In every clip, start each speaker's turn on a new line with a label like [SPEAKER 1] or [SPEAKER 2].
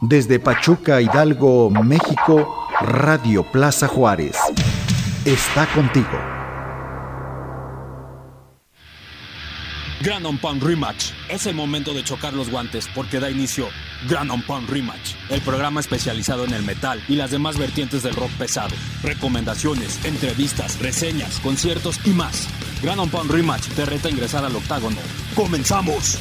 [SPEAKER 1] Desde Pachuca, Hidalgo, México, Radio Plaza Juárez. Está contigo.
[SPEAKER 2] Grand On Pound Rematch. Es el momento de chocar los guantes porque da inicio Grand On Pound Rematch, el programa especializado en el metal y las demás vertientes del rock pesado. Recomendaciones, entrevistas, reseñas, conciertos y más. Grand On Rematch te reta a ingresar al octágono. ¡Comenzamos!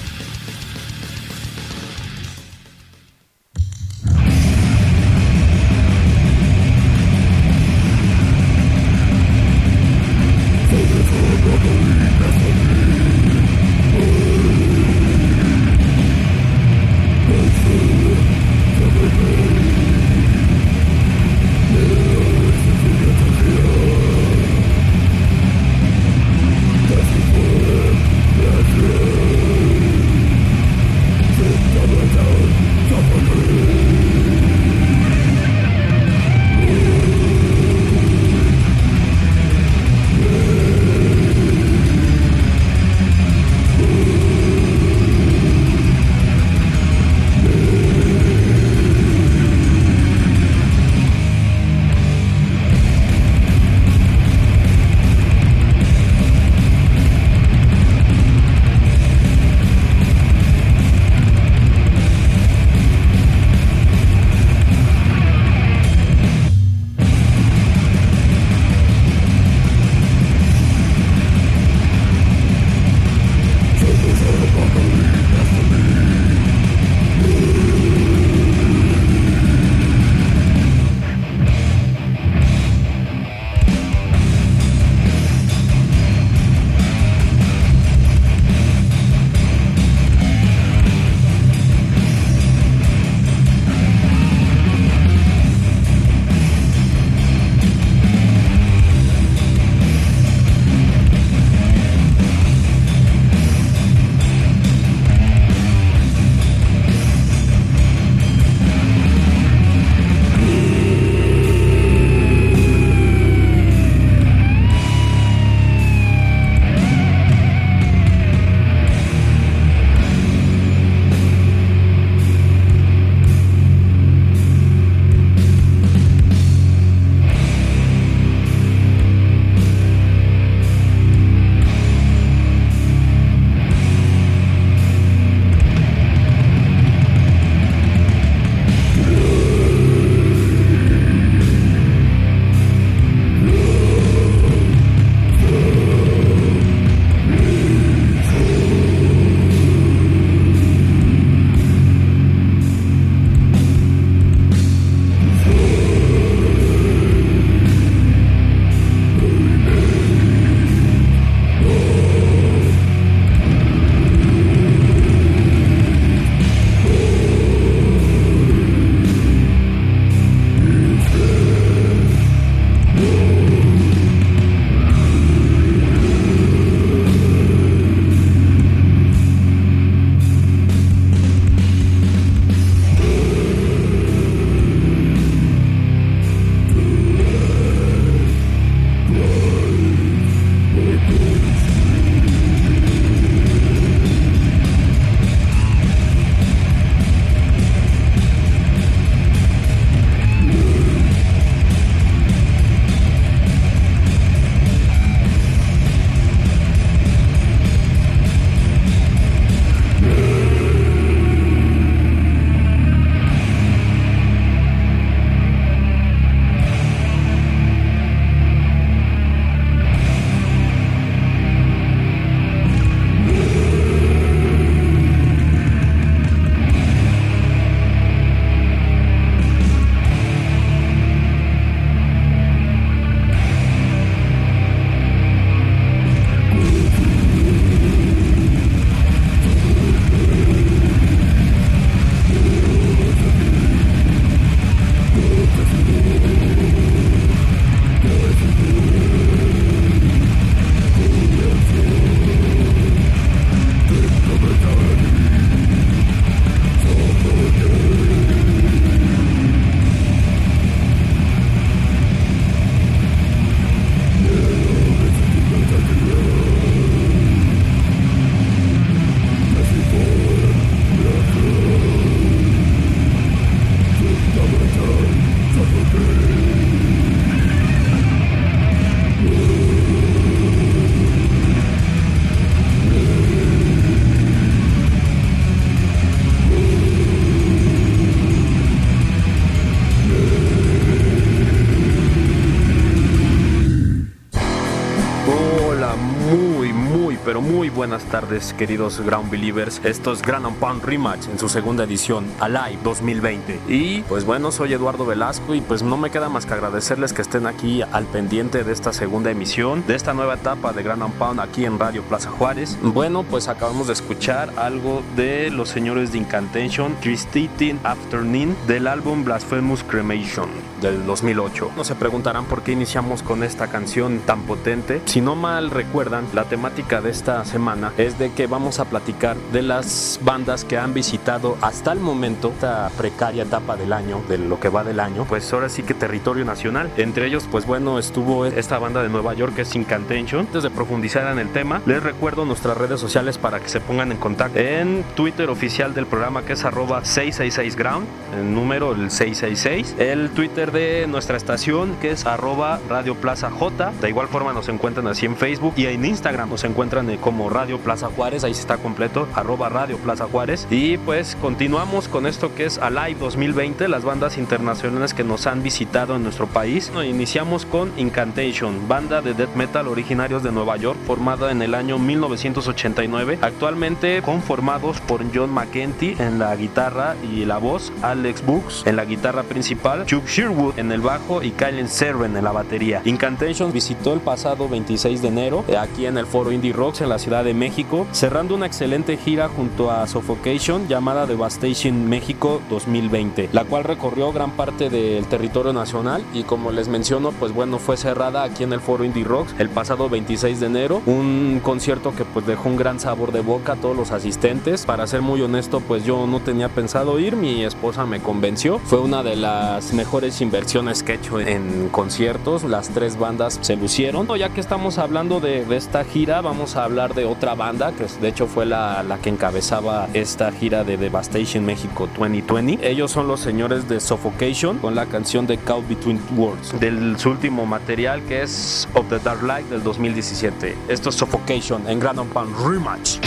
[SPEAKER 2] Buenas tardes, queridos Ground Believers. Esto es Grand Pound Rematch en su segunda edición, Alive 2020. Y pues bueno, soy Eduardo Velasco y pues no me queda más que agradecerles que estén aquí al pendiente de esta segunda emisión, de esta nueva etapa de Grand Pound aquí en Radio Plaza Juárez. Bueno, pues acabamos de escuchar algo de los señores de Incantation, Tristitin Afternoon, del álbum Blasphemous Cremation del 2008. No se preguntarán por qué iniciamos con esta canción tan potente. Si no mal recuerdan, la temática de esta semana es de que vamos a platicar de las bandas que han visitado hasta el momento esta precaria etapa del año, de lo que va del año, pues ahora sí que territorio nacional. Entre ellos, pues bueno, estuvo esta banda de Nueva York que es Incantation. Antes de profundizar en el tema, les recuerdo nuestras redes sociales para que se pongan en contacto. En Twitter oficial del programa que es arroba 666ground, el número el 666. El Twitter de nuestra estación que es arroba Radio Plaza J. De igual forma nos encuentran así en Facebook y en Instagram nos encuentran como Radio Plaza Juárez, ahí está completo, arroba Radio Plaza Juárez. Y pues continuamos con esto que es Alive 2020, las bandas internacionales que nos han visitado en nuestro país. Iniciamos con Incantation, banda de death metal originarios de Nueva York, formada en el año 1989, actualmente conformados por John McEntee en la guitarra y la voz, Alex Books en la guitarra principal, Chuck Sherwood en el bajo y Kylen Serven en la batería. Incantation visitó el pasado 26 de enero eh, aquí en el foro Indie Rocks en la Ciudad de México, cerrando una excelente gira junto a Suffocation llamada Devastation México 2020, la cual recorrió gran parte del territorio nacional y como les menciono, pues bueno, fue cerrada aquí en el foro Indie Rocks el pasado 26 de enero, un concierto que pues dejó un gran sabor de boca a todos los asistentes. Para ser muy honesto, pues yo no tenía pensado ir, mi esposa me convenció. Fue una de las mejores inversiones que he hecho en conciertos, las tres bandas se lucieron. Ya que estamos hablando de, esta gira, vamos a hablar de otra banda que de hecho fue la, la que encabezaba esta gira de Devastation México 2020. Ellos son los señores de Suffocation con la canción de Caught Between Worlds del último material que es Of the Dark Light del 2017. Esto es Suffocation en Grand Pound Rematch.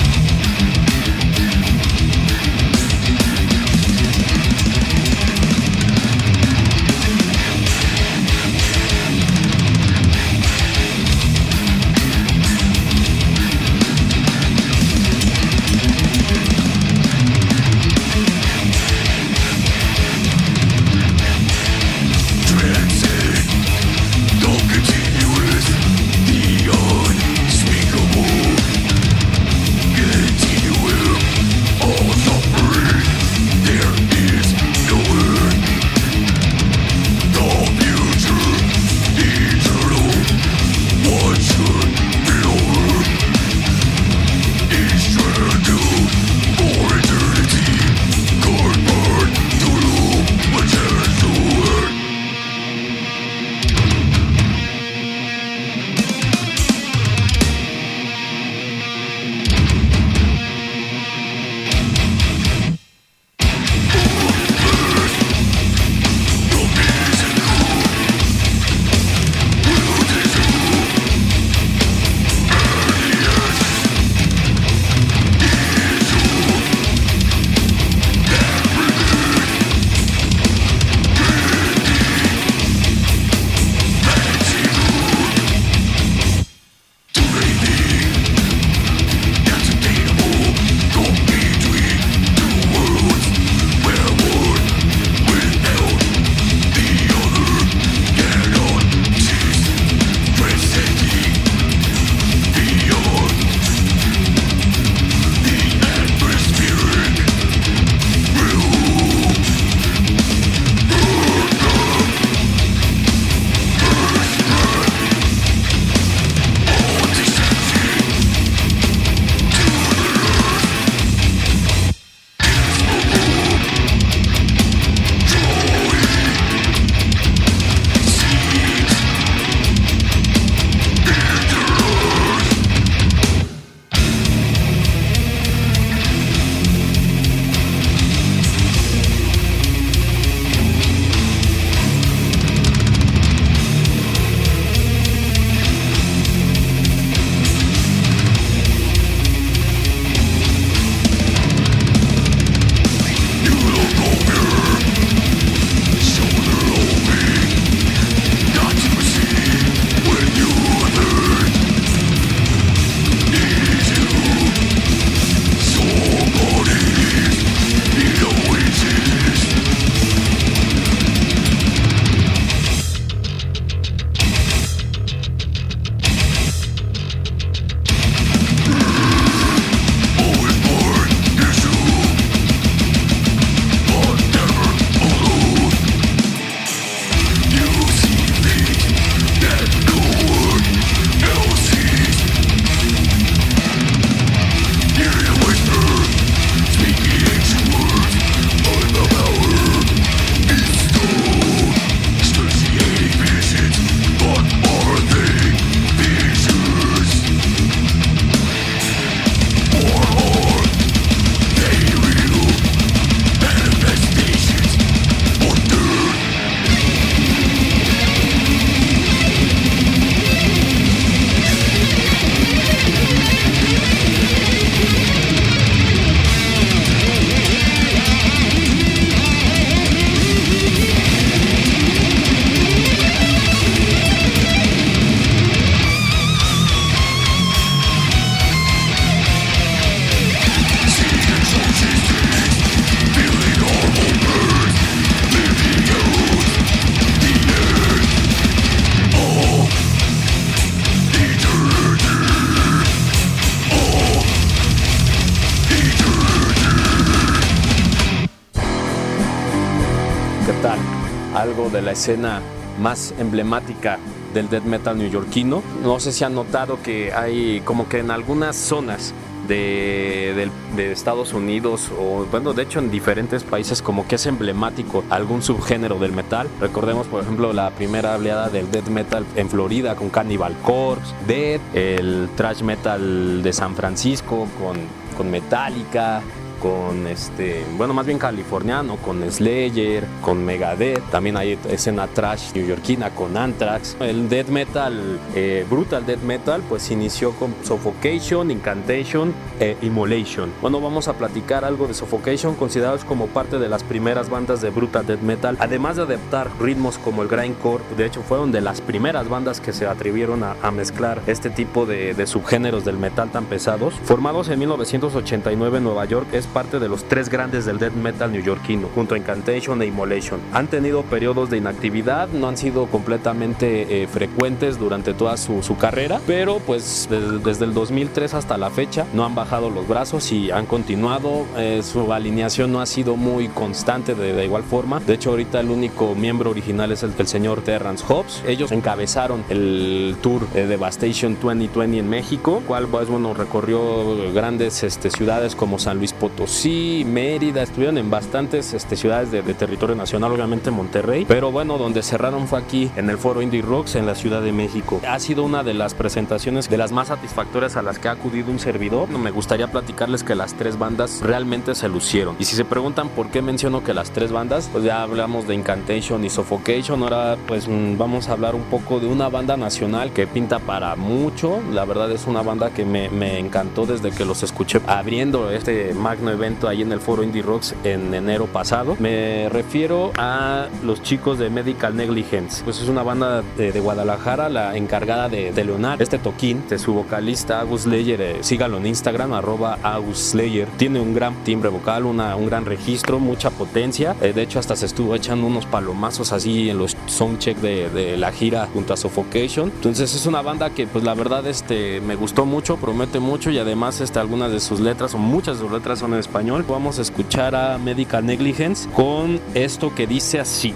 [SPEAKER 2] La escena más emblemática del death metal neoyorquino. No sé si han notado que hay como que en algunas zonas de, Estados Unidos o bueno de hecho en diferentes países como que es emblemático algún subgénero del metal recordemos por ejemplo la primera oleada del death metal en Florida con Cannibal Corpse Death el thrash metal de San Francisco con, con Metallica con este, bueno, más bien californiano, con Slayer, con Megadeth, también hay escena trash neoyorquina con Anthrax. El death metal, eh, brutal death metal, pues inició con Suffocation, Incantation e Immolation. Bueno, vamos a platicar algo de Suffocation, considerados como parte de las primeras bandas de brutal death metal, además de adaptar ritmos como el grindcore, de hecho fueron de las primeras bandas que se atrevieron a, mezclar este tipo de, de subgéneros del metal tan pesados. Formados en 1989 en Nueva York, es parte de los tres grandes del death metal neoyorquino, junto a Incantation e Immolation. Han tenido periodos de inactividad, no han sido completamente eh, frecuentes durante toda su, carrera, pero pues desde, el 2003 hasta la fecha no han bajado los brazos y han continuado. Eh, su alineación no ha sido muy constante de, igual forma. De hecho, ahorita el único miembro original es el, señor Terrence Hobbs. Ellos encabezaron el tour de Devastation 2020 en México, cual pues bueno recorrió grandes este, ciudades como San Luis Potosí sí, Mérida, estuvieron en bastantes este, ciudades de, territorio nacional, obviamente Monterrey, pero bueno, donde cerraron fue aquí en el Foro Indie Rocks en la Ciudad de México. Ha sido una de las presentaciones de las más satisfactorias a las que ha acudido un servidor. Me gustaría platicarles que las tres bandas realmente se lucieron. Y si se preguntan por qué menciono que las tres bandas, pues ya hablamos de Incantation y Suffocation, ahora pues mm, vamos a hablar un poco de una banda nacional que pinta para mucho. La verdad es una banda que me, me encantó desde que los escuché abriendo este magno evento ahí en el foro Indie Rocks en enero pasado. Me refiero a los chicos de Medical Negligence. Pues es una banda de, Guadalajara, la encargada de, de, Leonard, este toquín, de su vocalista Agus Slayer. Eh, sígalo en Instagram, arroba Agus Slayer. Tiene un gran timbre vocal, una, un gran registro, mucha potencia. Eh, de hecho, hasta se estuvo echando unos palomazos así en los soundcheck de, de la gira junto a Suffocation. Entonces es una banda que pues la verdad este, me gustó mucho, promete mucho y además este, algunas de sus letras o muchas de sus letras son español. Vamos a escuchar a Medical Negligence con esto que dice así.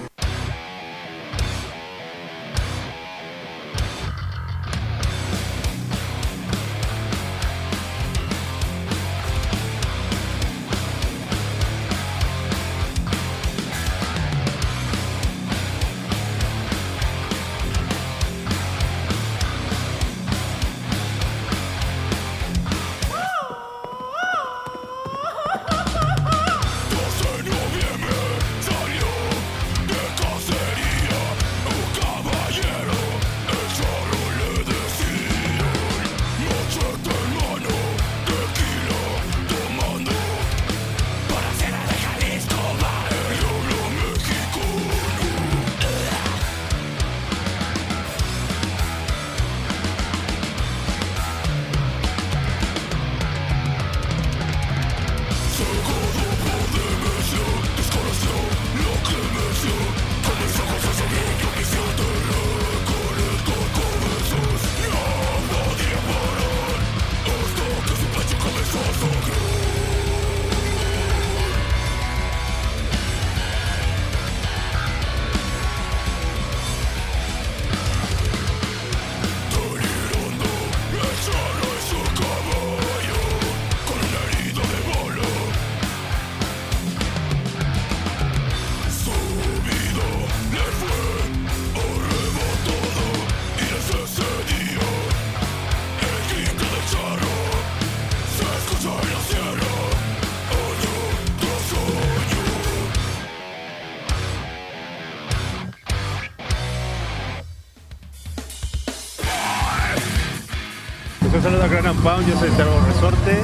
[SPEAKER 3] Yo soy Terror Resorte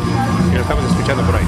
[SPEAKER 3] y lo estamos escuchando por ahí.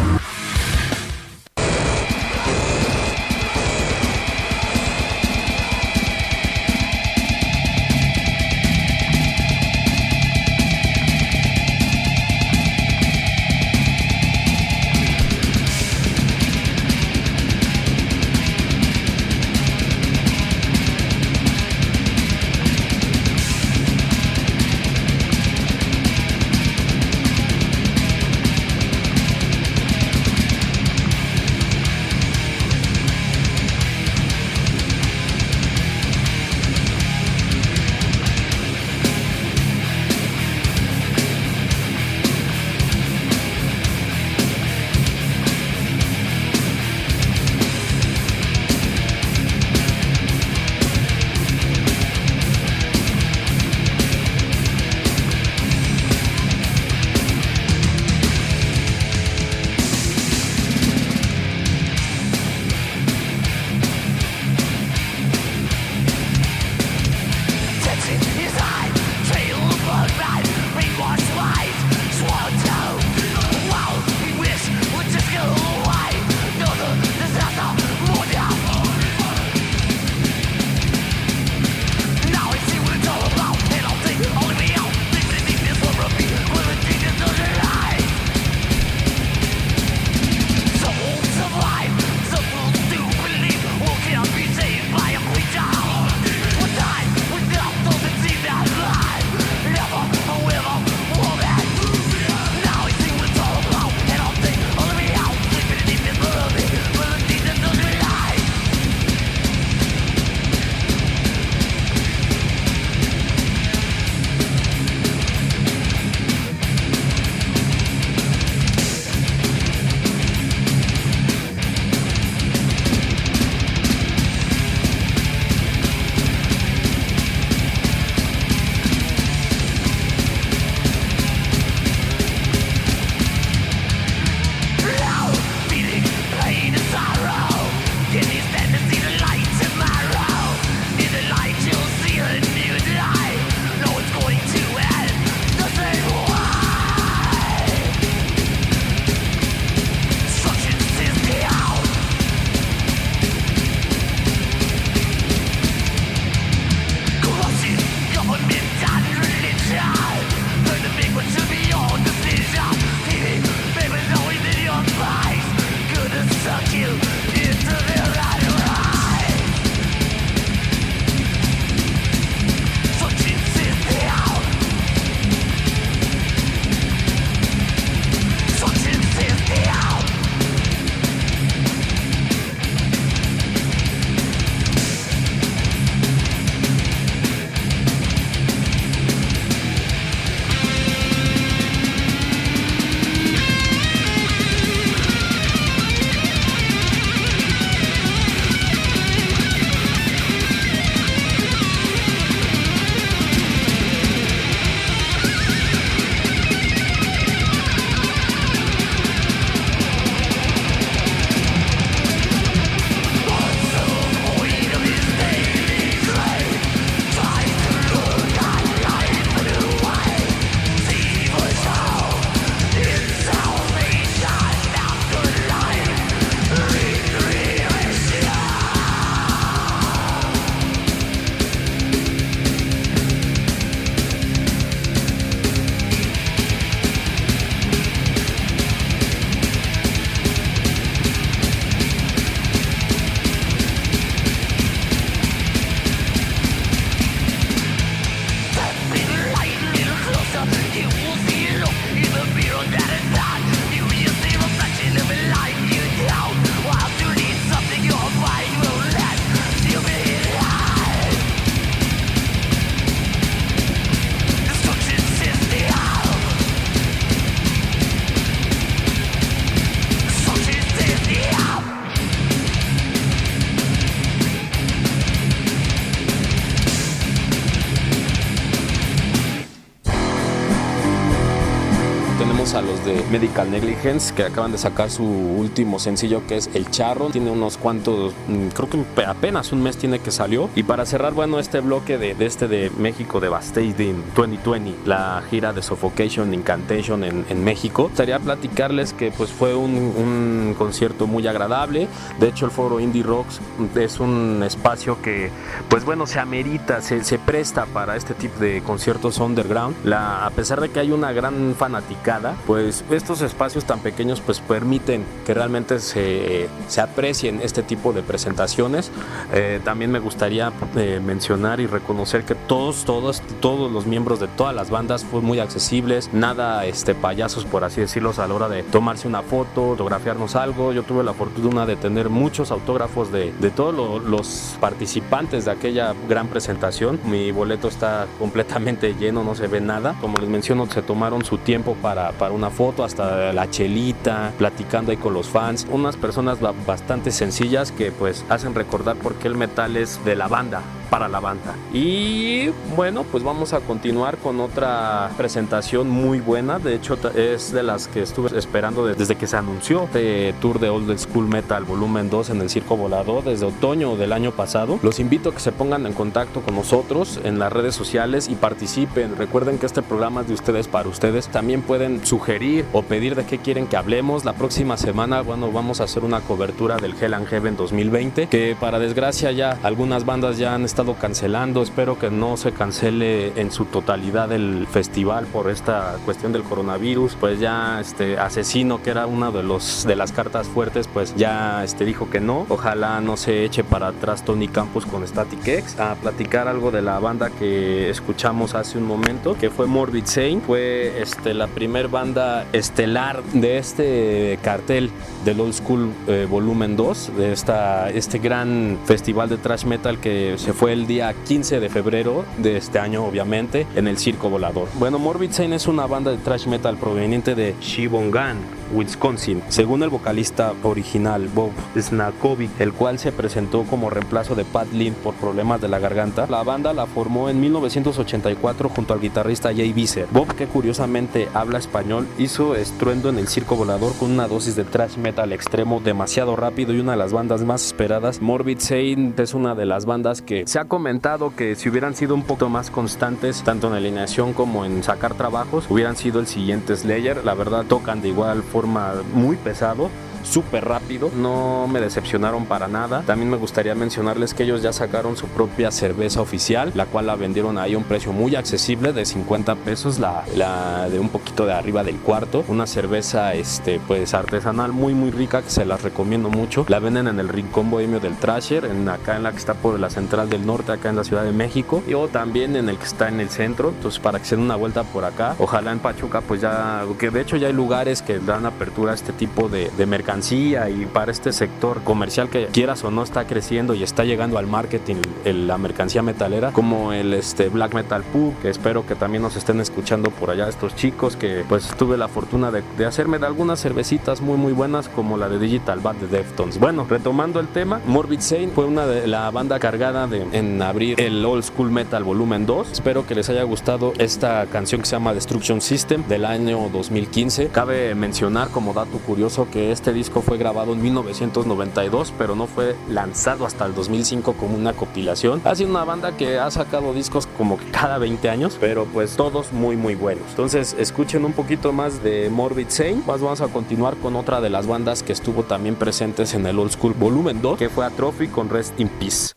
[SPEAKER 2] Medical Negligence que acaban de sacar su último sencillo que es El Charro. Tiene unos cuantos, mm, creo que apenas un mes tiene que salió. Y para cerrar, bueno, este bloque de, este de México de Devastating 2020, la gira de Suffocation Incantation en, en México, estaría platicarles que pues fue un, un concierto muy agradable. De hecho, el foro Indie Rocks es un espacio que, pues bueno, se amerita, se, se presta para este tipo de conciertos underground. La, a pesar de que hay una gran fanaticada, pues estos espacios tan pequeños pues permiten que realmente se, se aprecien este tipo de presentaciones. Eh, también me gustaría eh, mencionar y reconocer que todos, todos, todos los miembros de todas las bandas fueron muy accesibles, nada este, payasos por así decirlo a la hora de tomarse una foto, fotografiarnos algo. Yo tuve la fortuna de tener muchos autógrafos de, de todos los participantes de aquella gran presentación. Mi boleto está completamente lleno, no se ve nada. Como les menciono, se tomaron su tiempo para, para una foto, hasta la chelita, platicando ahí con los fans. Unas personas bastante sencillas que pues hacen recordar por qué el metal es de la banda, para la banda. Y bueno, pues vamos a continuar con otra presentación muy buena. De hecho, es de las que estuve esperando desde que se anunció este tour de Old School Metal Volumen 2 en el Circo Volador desde otoño del año pasado. Los invito a que se pongan en contacto con nosotros en las redes sociales y participen. Recuerden que este programa es de ustedes para ustedes. También pueden sugerir o pedir de qué quieren que hablemos. La próxima semana, bueno, vamos a hacer una cobertura del Hell and Heaven 2020, que para desgracia ya algunas bandas ya han estado cancelando. Espero que no se cancele en su totalidad el festival por esta cuestión del coronavirus. Pues ya este asesino que era una de los de las cartas fuertes, pues ya este dijo que no. Ojalá no se eche para atrás Tony Campos con Static X a platicar algo de la banda que escuchamos hace un momento, que fue Morbid Saint. Fue este la primer banda estelar de este cartel del Old School eh, Volumen 2, de esta, este gran festival de thrash metal que se fue el día 15 de febrero de este año, obviamente, en el Circo Volador. Bueno, Morbid Saint es una banda de thrash metal proveniente de Shibongan, Wisconsin, según el vocalista original Bob Snakovic, el cual se presentó como reemplazo de Pat Lynn por problemas de la garganta. La banda la formó en 1984 junto al guitarrista Jay Visser. Bob, que curiosamente habla español, hizo estruendo en el circo volador con una dosis de thrash metal extremo demasiado rápido y una de las bandas más esperadas. Morbid Saint es una de las bandas que se ha comentado que si hubieran sido un poco más constantes, tanto en alineación como en sacar trabajos, hubieran sido el siguiente Slayer. La verdad, tocan de igual forma muy pesado súper rápido, no me decepcionaron para nada. También me gustaría mencionarles que ellos ya sacaron su propia cerveza oficial, la cual la vendieron ahí a un precio muy accesible de 50 pesos, la, la de un poquito de arriba del cuarto. Una cerveza este, pues artesanal muy muy rica que se las recomiendo mucho. La venden en el Rincón Bohemio del Trasher, en, acá en la que está por la Central del Norte, acá en la Ciudad de México, y o también en el que está en el centro. Entonces para que se den una vuelta por acá, ojalá en Pachuca pues ya, que de hecho ya hay lugares que dan apertura a este tipo de, de y para este sector comercial que quieras o no está creciendo y está llegando al marketing la mercancía metalera, como el este, Black Metal Pub, que espero que también nos estén escuchando por allá estos chicos, que pues tuve la fortuna de, hacerme de algunas cervecitas muy muy buenas como la de Digital Bad de Deftones. Bueno, retomando el tema, Morbid Saint fue una de la banda cargada de, en abrir el Old School Metal Volumen 2. Espero que les haya gustado esta canción que se llama Destruction System del año 2015. Cabe mencionar como dato curioso que este disco fue grabado en 1992, pero no fue lanzado hasta el 2005 como una compilación. Ha sido una banda que ha sacado discos como cada 20 años, pero pues todos muy muy buenos. Entonces escuchen un poquito más de Morbid Saint. Más vamos a continuar con otra de las bandas que estuvo también presentes en el Old School Volumen 2, que fue Atrophy con Rest in Peace.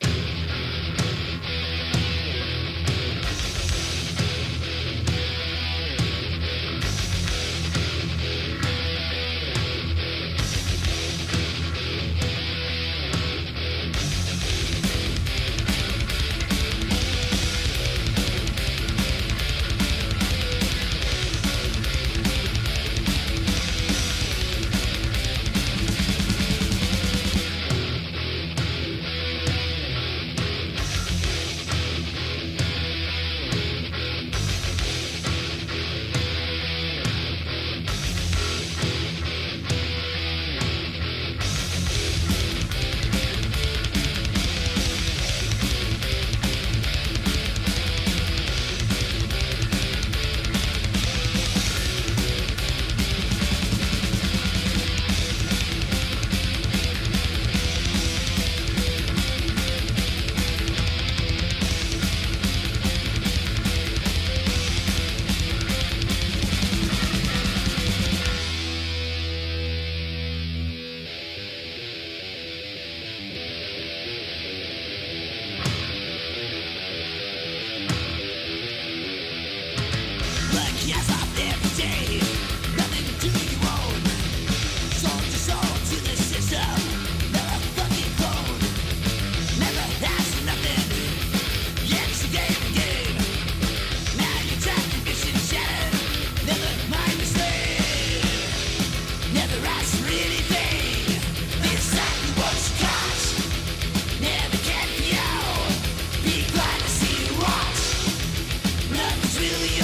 [SPEAKER 4] really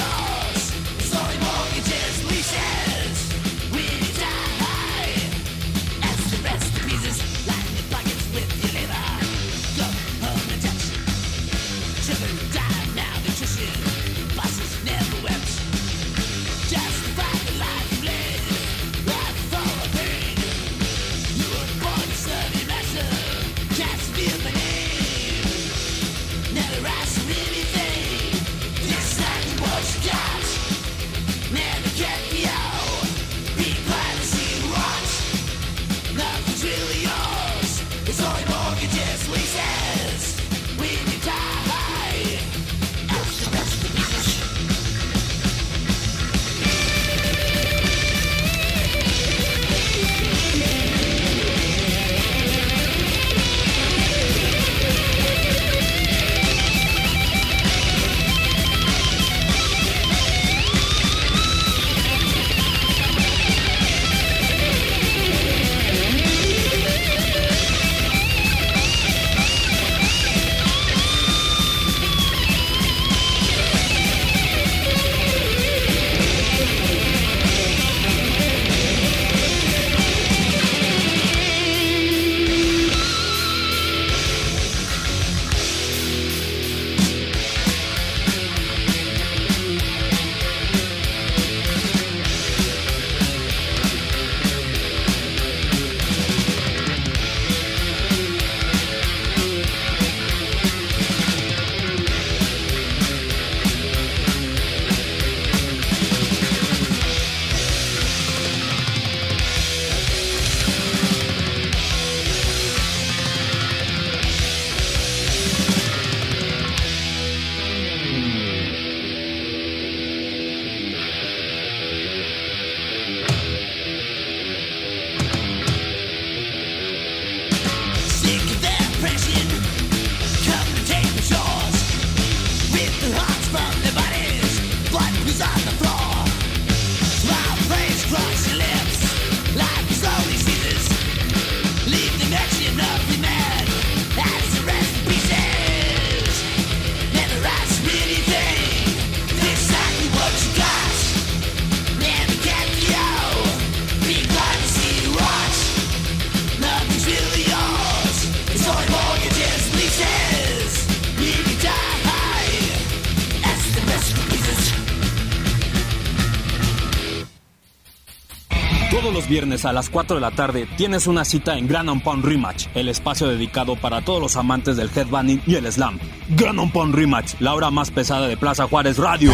[SPEAKER 4] a las 4 de la tarde tienes una cita en Grand Pound Rematch, el espacio dedicado para todos los amantes del headbanging y el slam. Grand Pound Rematch, la hora más pesada de Plaza Juárez Radio.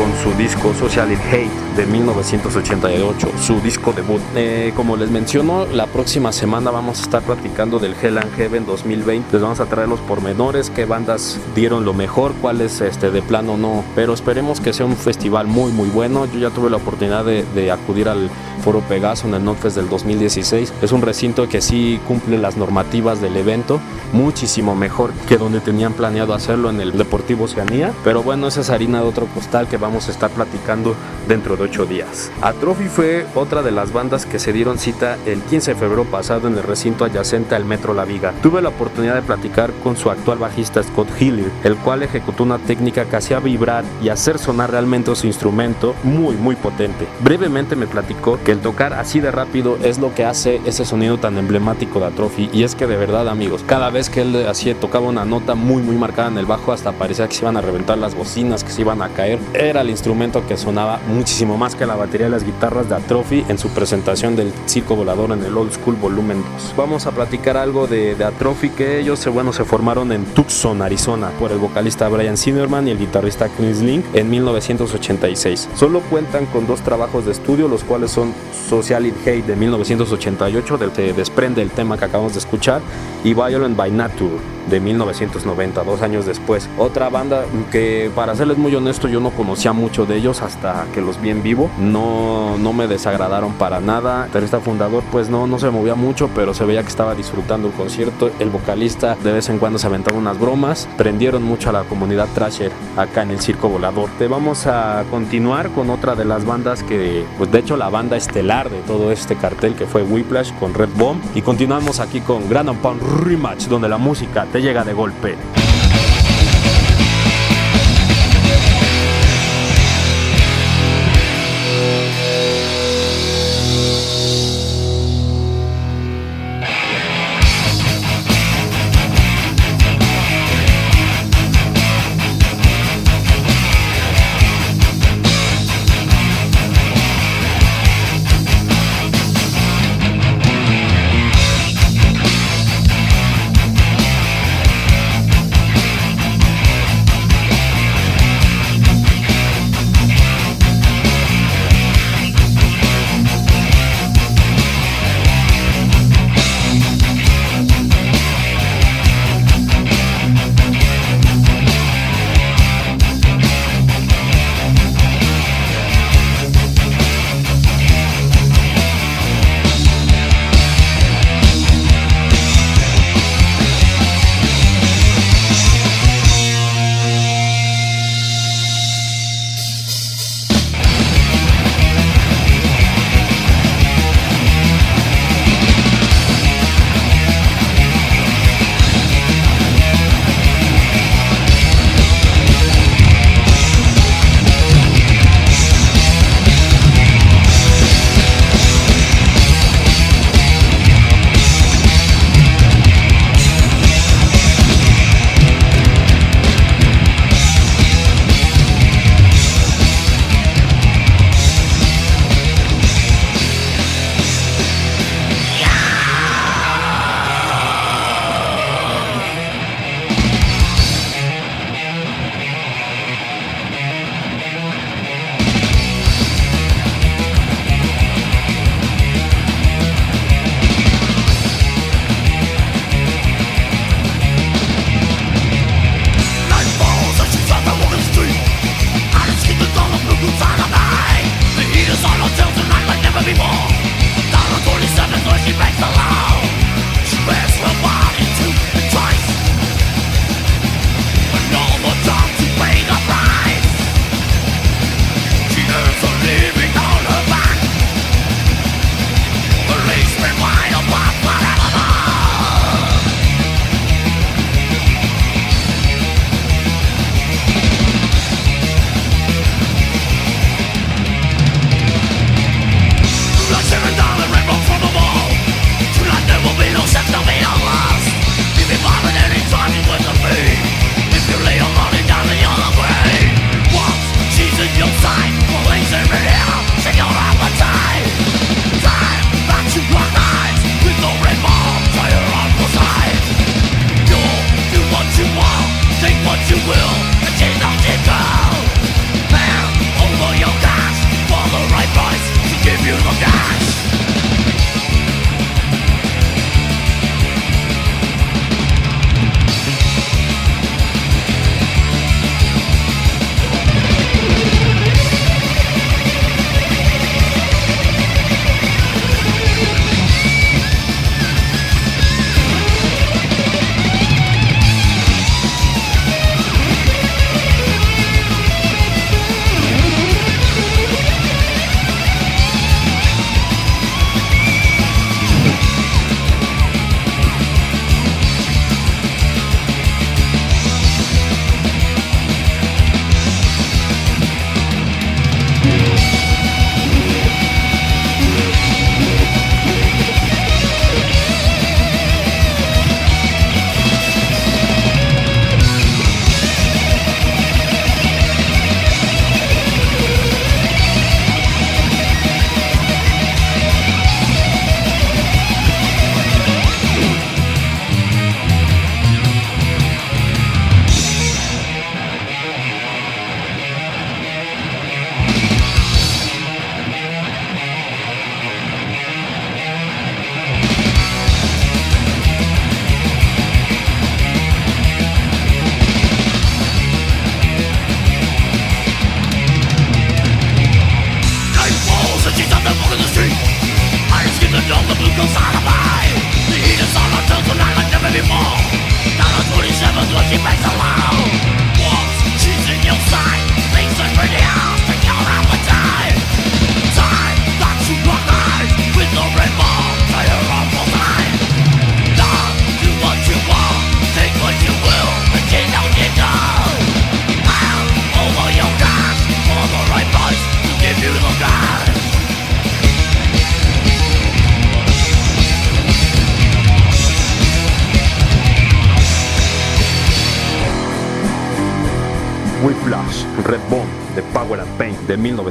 [SPEAKER 2] Con su disco Social Hate de 1988, su disco debut. Eh, como les menciono, la próxima semana vamos a estar platicando del Hell and Heaven 2020. Les vamos a traer los pormenores, qué bandas dieron lo mejor, cuáles este, de plano no. Pero esperemos que sea un festival muy muy bueno. Yo ya tuve la oportunidad de, de acudir al Foro Pegaso en el Notfest del 2016. Es un recinto que sí cumple las normativas del evento, muchísimo mejor que donde tenían planeado hacerlo en el Deportivo Oceanía. Pero bueno, esa es harina de otro costal que vamos a estar platicando dentro de ocho días. Atrophy fue otra de las bandas que se dieron cita el 15 de febrero pasado en el recinto adyacente al Metro La Viga. Tuve la oportunidad de platicar con su actual bajista Scott Hillier, el cual ejecutó una técnica que hacía vibrar y hacer sonar realmente su instrumento muy muy potente. Brevemente me platicó que el tocar así de rápido es lo que hace ese sonido tan emblemático de Atrophy y es que de verdad amigos, cada vez que él así tocaba una nota muy muy marcada en el bajo hasta parecía que se iban a reventar las bocinas, que se iban a caer. Era el instrumento que sonaba muchísimo más que la batería de las guitarras de Atrophy en su presentación del Circo Volador en el Old School Volumen 2. Vamos a platicar algo de, Atrophy que ellos bueno, se formaron en Tucson, Arizona, por el vocalista Brian Zimmerman y el guitarrista Chris Link en 1986. Solo cuentan con dos trabajos de estudio, los cuales son Social It Hate de 1988, del que desprende el tema que acabamos de escuchar, y Violent by Nature de 1990, dos años después. Otra banda que, para serles muy honesto, yo no conocía mucho de ellos hasta que los vi en vivo. No, no me desagradaron para nada. El guitarrista fundador, pues no, no se movía mucho, pero se veía que estaba disfrutando el concierto. El vocalista de vez en cuando se aventaba unas bromas. Prendieron mucho a la comunidad Trasher acá en el Circo Volador. Te vamos a continuar con otra de las bandas que, pues de hecho, la banda estelar de todo este cartel que fue Whiplash con Red Bomb. Y continuamos aquí con Grand Pound Rematch, donde la música te llega de golpe.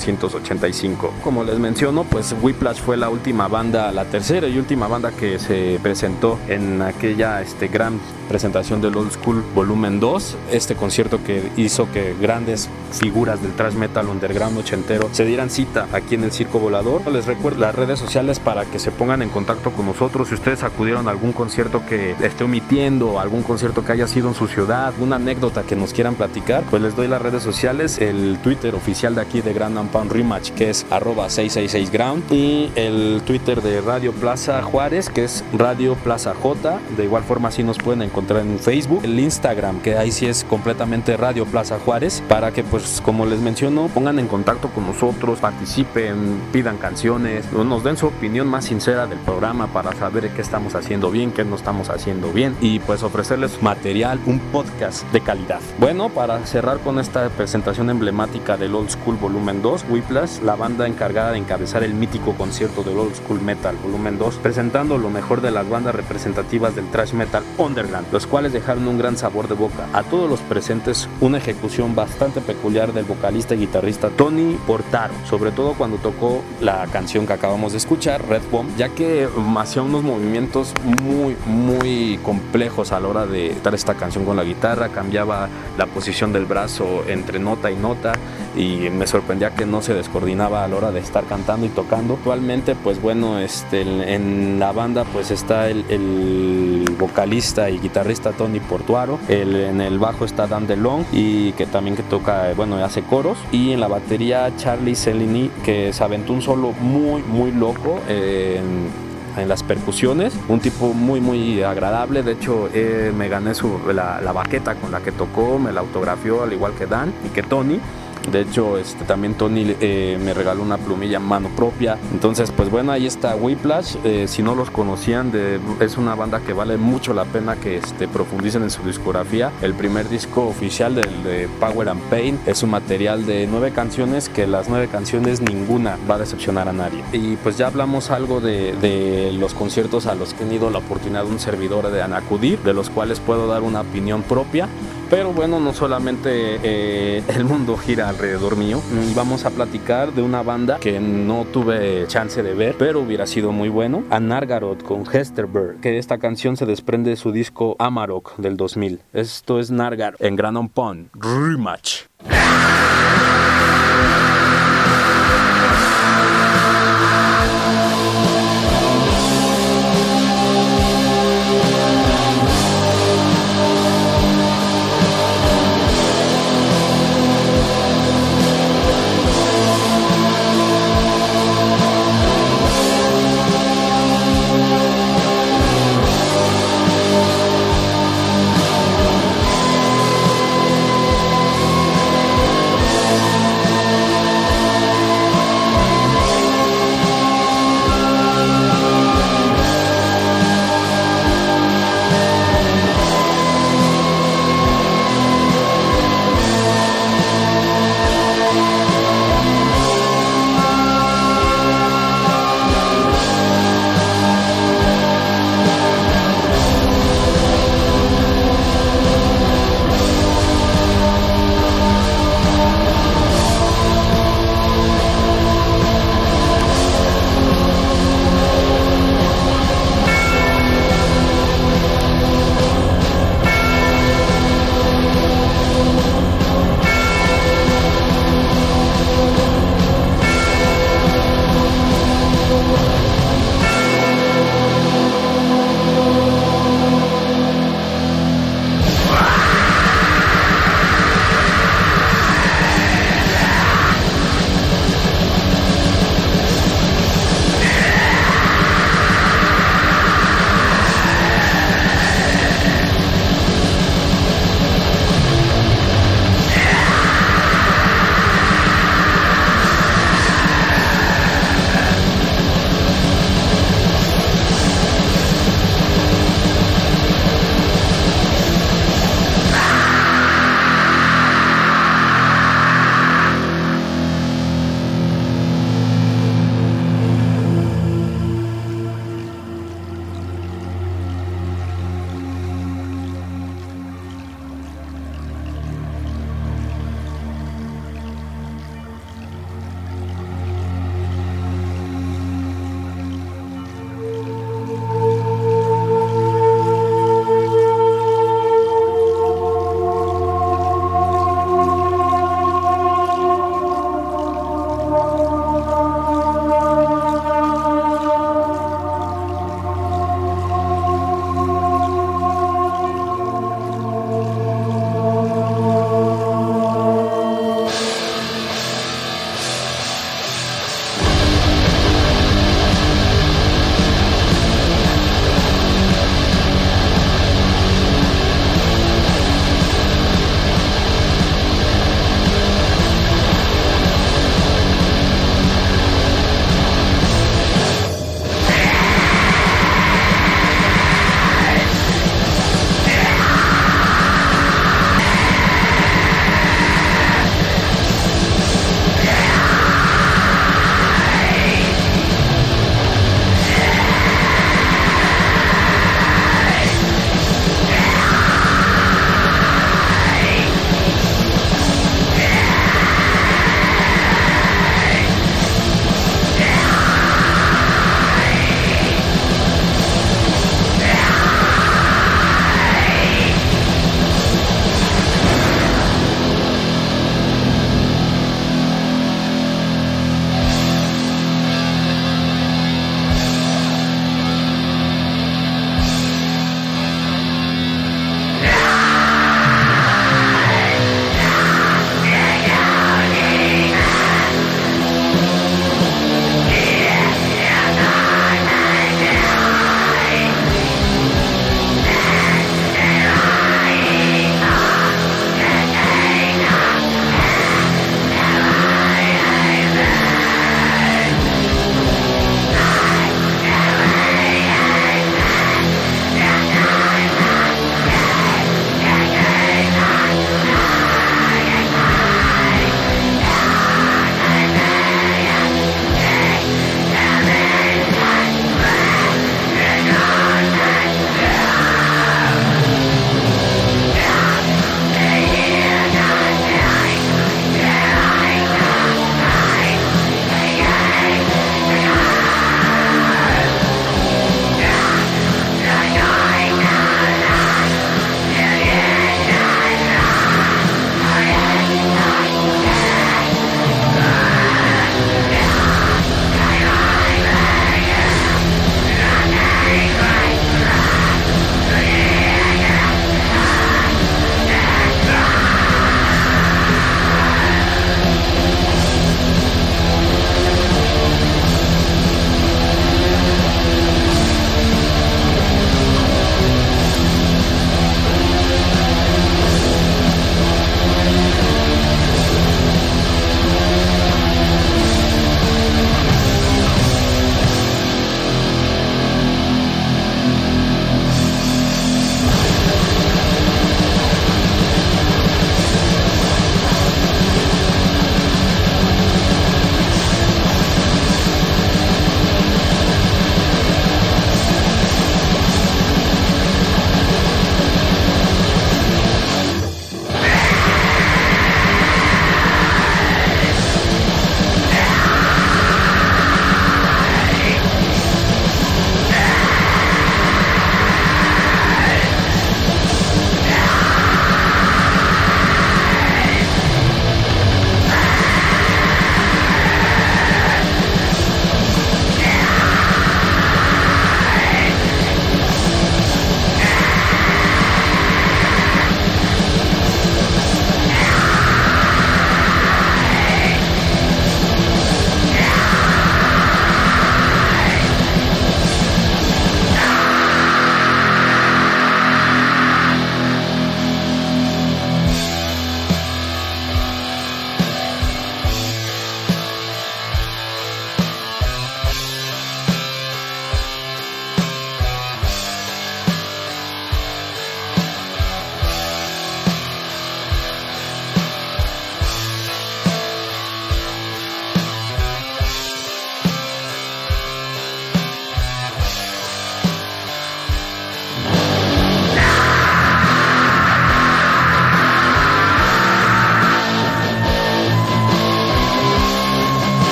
[SPEAKER 2] 1985. Como les menciono, pues Whiplash fue la última banda, la tercera y última banda que se presentó en aquella este, gran presentación del Old School Volumen 2, este concierto que hizo que grandes figuras del thrash metal underground ochentero se dieran cita aquí en el Circo Volador. Les recuerdo las redes sociales para que se pongan en contacto con nosotros. Si ustedes acudieron a algún concierto que esté omitiendo, algún concierto que haya sido en su ciudad, una anécdota que nos quieran platicar, pues les doy las redes sociales, el Twitter oficial de aquí de Pound Rematch, que es arroba 666 Ground, y el Twitter de Radio Plaza Juárez, que es Radio Plaza J. De igual forma, así nos pueden encontrar en Facebook, el Instagram, que ahí sí es completamente Radio Plaza Juárez, para que, pues, como les menciono, pongan en contacto con nosotros, participen, pidan canciones, nos den su opinión más sincera del programa para saber qué estamos haciendo bien, qué no estamos haciendo bien, y pues ofrecerles material, un podcast de calidad. Bueno, para cerrar con esta presentación emblemática del Old School Volumen 2, Whiplash, la banda encargada de encabezar el mítico concierto del Old School Metal Volumen 2, presentando lo mejor de las bandas representativas del thrash metal underground, los cuales dejaron un gran sabor de boca. A todos los presentes, una ejecución bastante peculiar del vocalista y guitarrista Tony Portaro, sobre todo cuando tocó la canción que acabamos de escuchar, Red Bomb, ya que hacía unos movimientos muy, muy complejos a la hora de dar esta canción con la guitarra, cambiaba la posición del brazo entre nota y nota y me sorprendía que no se descoordinaba a la hora de estar cantando y tocando. Actualmente, pues bueno, este, en la banda pues está el, vocalista y guitarrista Tony Portuaro, en el bajo está Dan DeLong y que también que toca, bueno, hace coros y en la batería Charlie Celini que se aventó un solo muy, muy loco. en las percusiones, un tipo muy muy agradable, de hecho eh, me gané su, la baqueta con la que tocó, me la autografió al igual que Dan y que Tony de hecho, este, también Tony eh, me regaló una plumilla mano propia. Entonces, pues bueno, ahí está Whiplash. Eh, si no los conocían, es una banda que vale mucho la pena que este, profundicen en su discografía. El primer disco oficial del de Power and Pain es un material de nueve canciones que las nueve canciones ninguna va a decepcionar a nadie. Y pues ya hablamos algo de, de los conciertos a los que he tenido la oportunidad de un servidor de acudir, de los cuales puedo dar una opinión propia. Pero bueno, no solamente eh, el mundo gira alrededor mío. Vamos a platicar de una banda que no tuve chance de ver, pero hubiera sido muy bueno. Anargarot con Hesterberg, que esta canción se desprende de su disco Amarok del 2000. Esto es Nargar en Granon Pond. Rematch.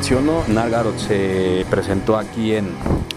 [SPEAKER 2] Menciono, se presentó aquí en,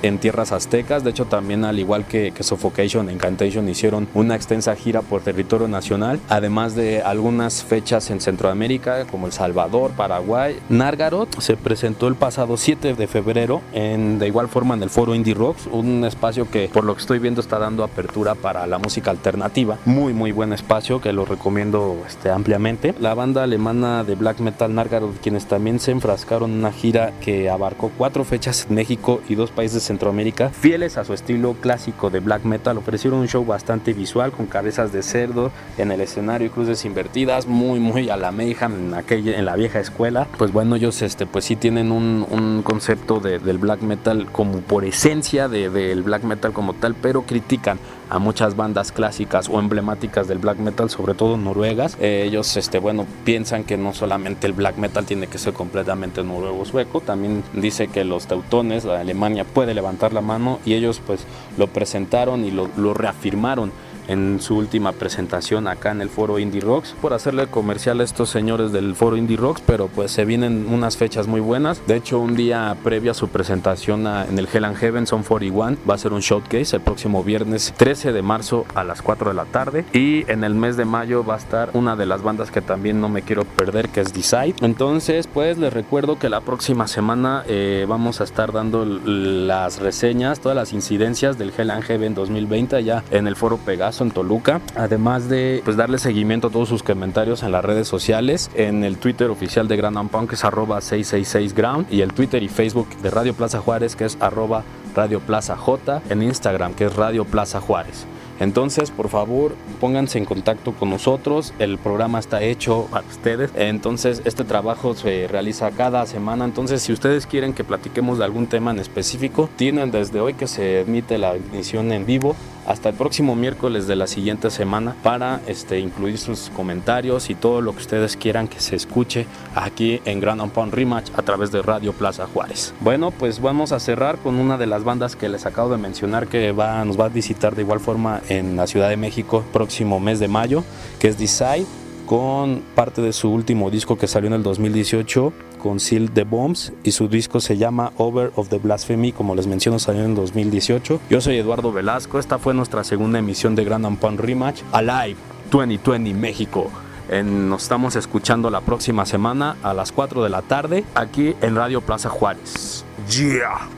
[SPEAKER 2] en tierras aztecas. De hecho, también al igual que, que Suffocation e Incantation hicieron una extensa gira por territorio nacional, además de algunas fechas en Centroamérica como El Salvador, Paraguay. Nargarot se presentó el pasado 7 de febrero en, de igual forma en el foro Indie Rocks, un espacio que por lo que estoy viendo está dando apertura para la música alternativa. Muy muy buen espacio que lo recomiendo este, ampliamente. La banda alemana de black metal Nargarot, quienes también se enfrascaron en una gira que abarcó cuatro fechas en México y dos países Centroamérica, fieles a su estilo clásico de black metal, ofrecieron un show bastante visual con cabezas de cerdo en el escenario y cruces invertidas, muy muy a la Mayhem en, aquella, en la vieja escuela. Pues bueno, ellos este, pues sí tienen un, un concepto de, del black metal como por esencia del de, black metal como tal, pero critican a muchas bandas clásicas o emblemáticas del black metal, sobre todo noruegas. Eh, ellos, este, bueno, piensan que no solamente el black metal tiene que ser completamente noruego-sueco, también dice que los teutones, la Alemania puede levantar la mano y ellos pues lo presentaron y lo reafirmaron en su última presentación acá en el foro Indie Rocks. Por hacerle comercial a estos señores del foro Indie Rocks pero pues se vienen unas fechas muy buenas. De hecho un día previo a su presentación a, en el Hell and Heaven Son 41 va a ser un showcase el próximo viernes 13 de marzo a las 4 de la tarde. Y en el mes de mayo va a estar una de las bandas que también no me quiero perder que es Decide. Entonces pues les recuerdo que la próxima semana eh, vamos a estar dando las reseñas todas las incidencias del Hell and Heaven 2020 ya en el foro Pegasus en Toluca, además de pues darle seguimiento a todos sus comentarios en las redes sociales, en el Twitter oficial de Grand Punk que es arroba 666 Ground y el Twitter y Facebook de Radio Plaza Juárez que es arroba Radio Plaza J, en Instagram que es Radio Plaza Juárez. Entonces, por favor, pónganse en contacto con nosotros. El programa está hecho para ustedes. Entonces, este trabajo se realiza cada semana. Entonces, si ustedes quieren que platiquemos de algún tema en específico, tienen desde hoy que se emite la emisión en vivo hasta el próximo miércoles de la siguiente semana para este, incluir sus comentarios y todo lo que ustedes quieran que se escuche aquí en Grand Pound Rematch a través de Radio Plaza Juárez. Bueno, pues vamos a cerrar con una de las bandas que les acabo de mencionar que va, nos va a visitar de igual forma en la Ciudad de México próximo mes de mayo, que es Decide con parte de su último disco que salió en el 2018 con Seal the Bombs y su disco se llama Over of the Blasphemy, como les menciono salió en el 2018. Yo soy Eduardo Velasco, esta fue nuestra segunda emisión de Grand Punk Rematch Alive 2020 México. En, nos estamos escuchando la próxima semana a las 4 de la tarde aquí en Radio Plaza Juárez. Yeah.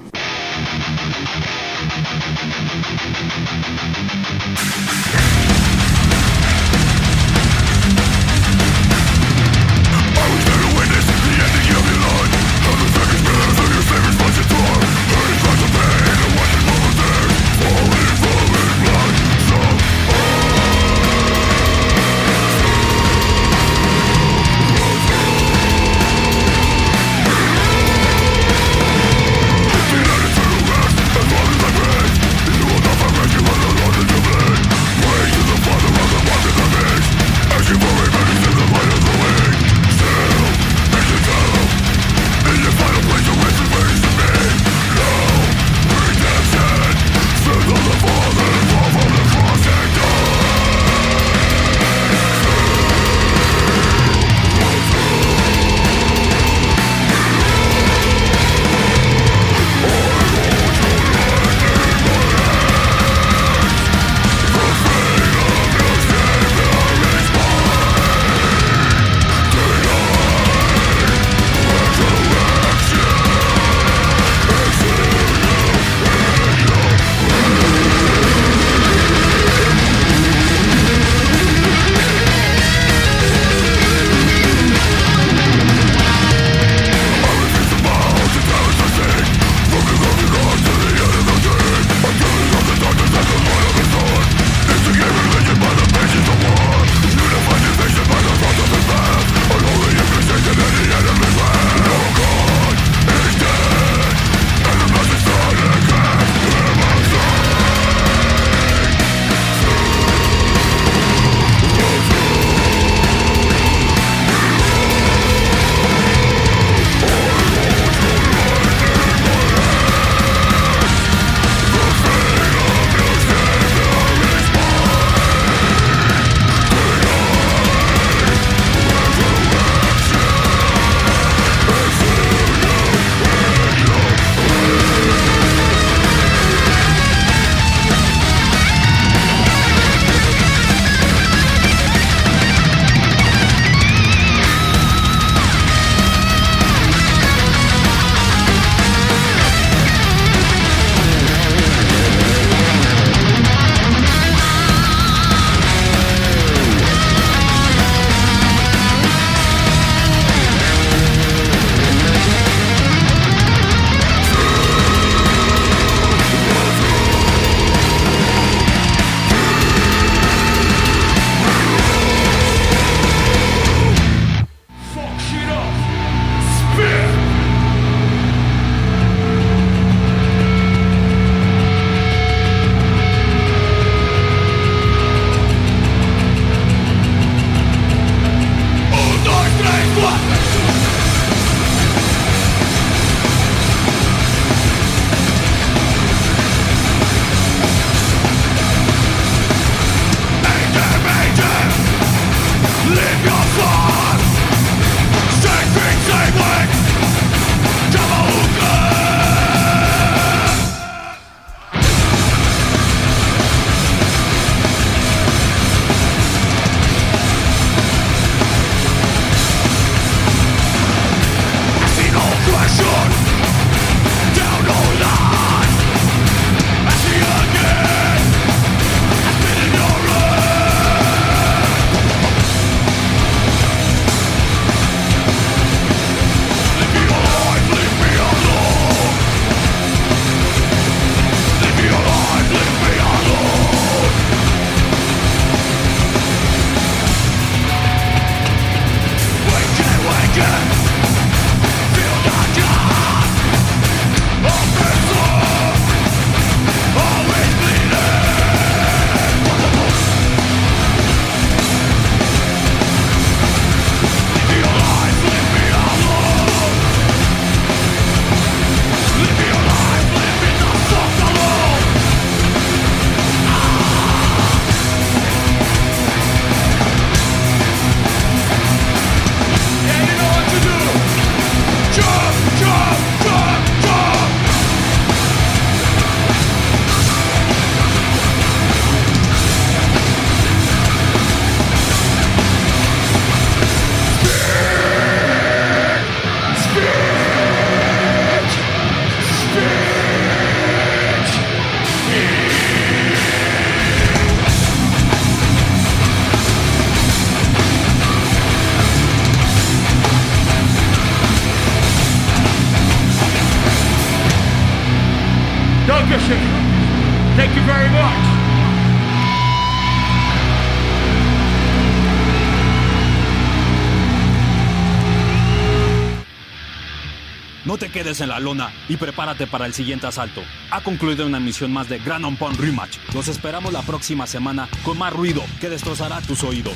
[SPEAKER 2] En la lona y prepárate para el siguiente asalto. Ha concluido una emisión más de Grand On Rematch. Los esperamos la próxima semana con más ruido que destrozará tus oídos.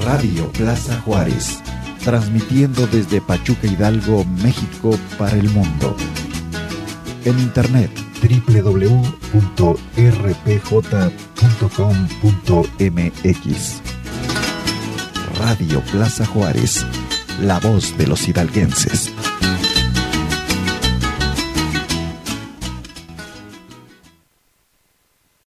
[SPEAKER 1] Radio Plaza Juárez, transmitiendo desde Pachuca Hidalgo, México para el mundo. En internet www.rpj.com.mx Radio Plaza Juárez, la voz de los hidalguenses.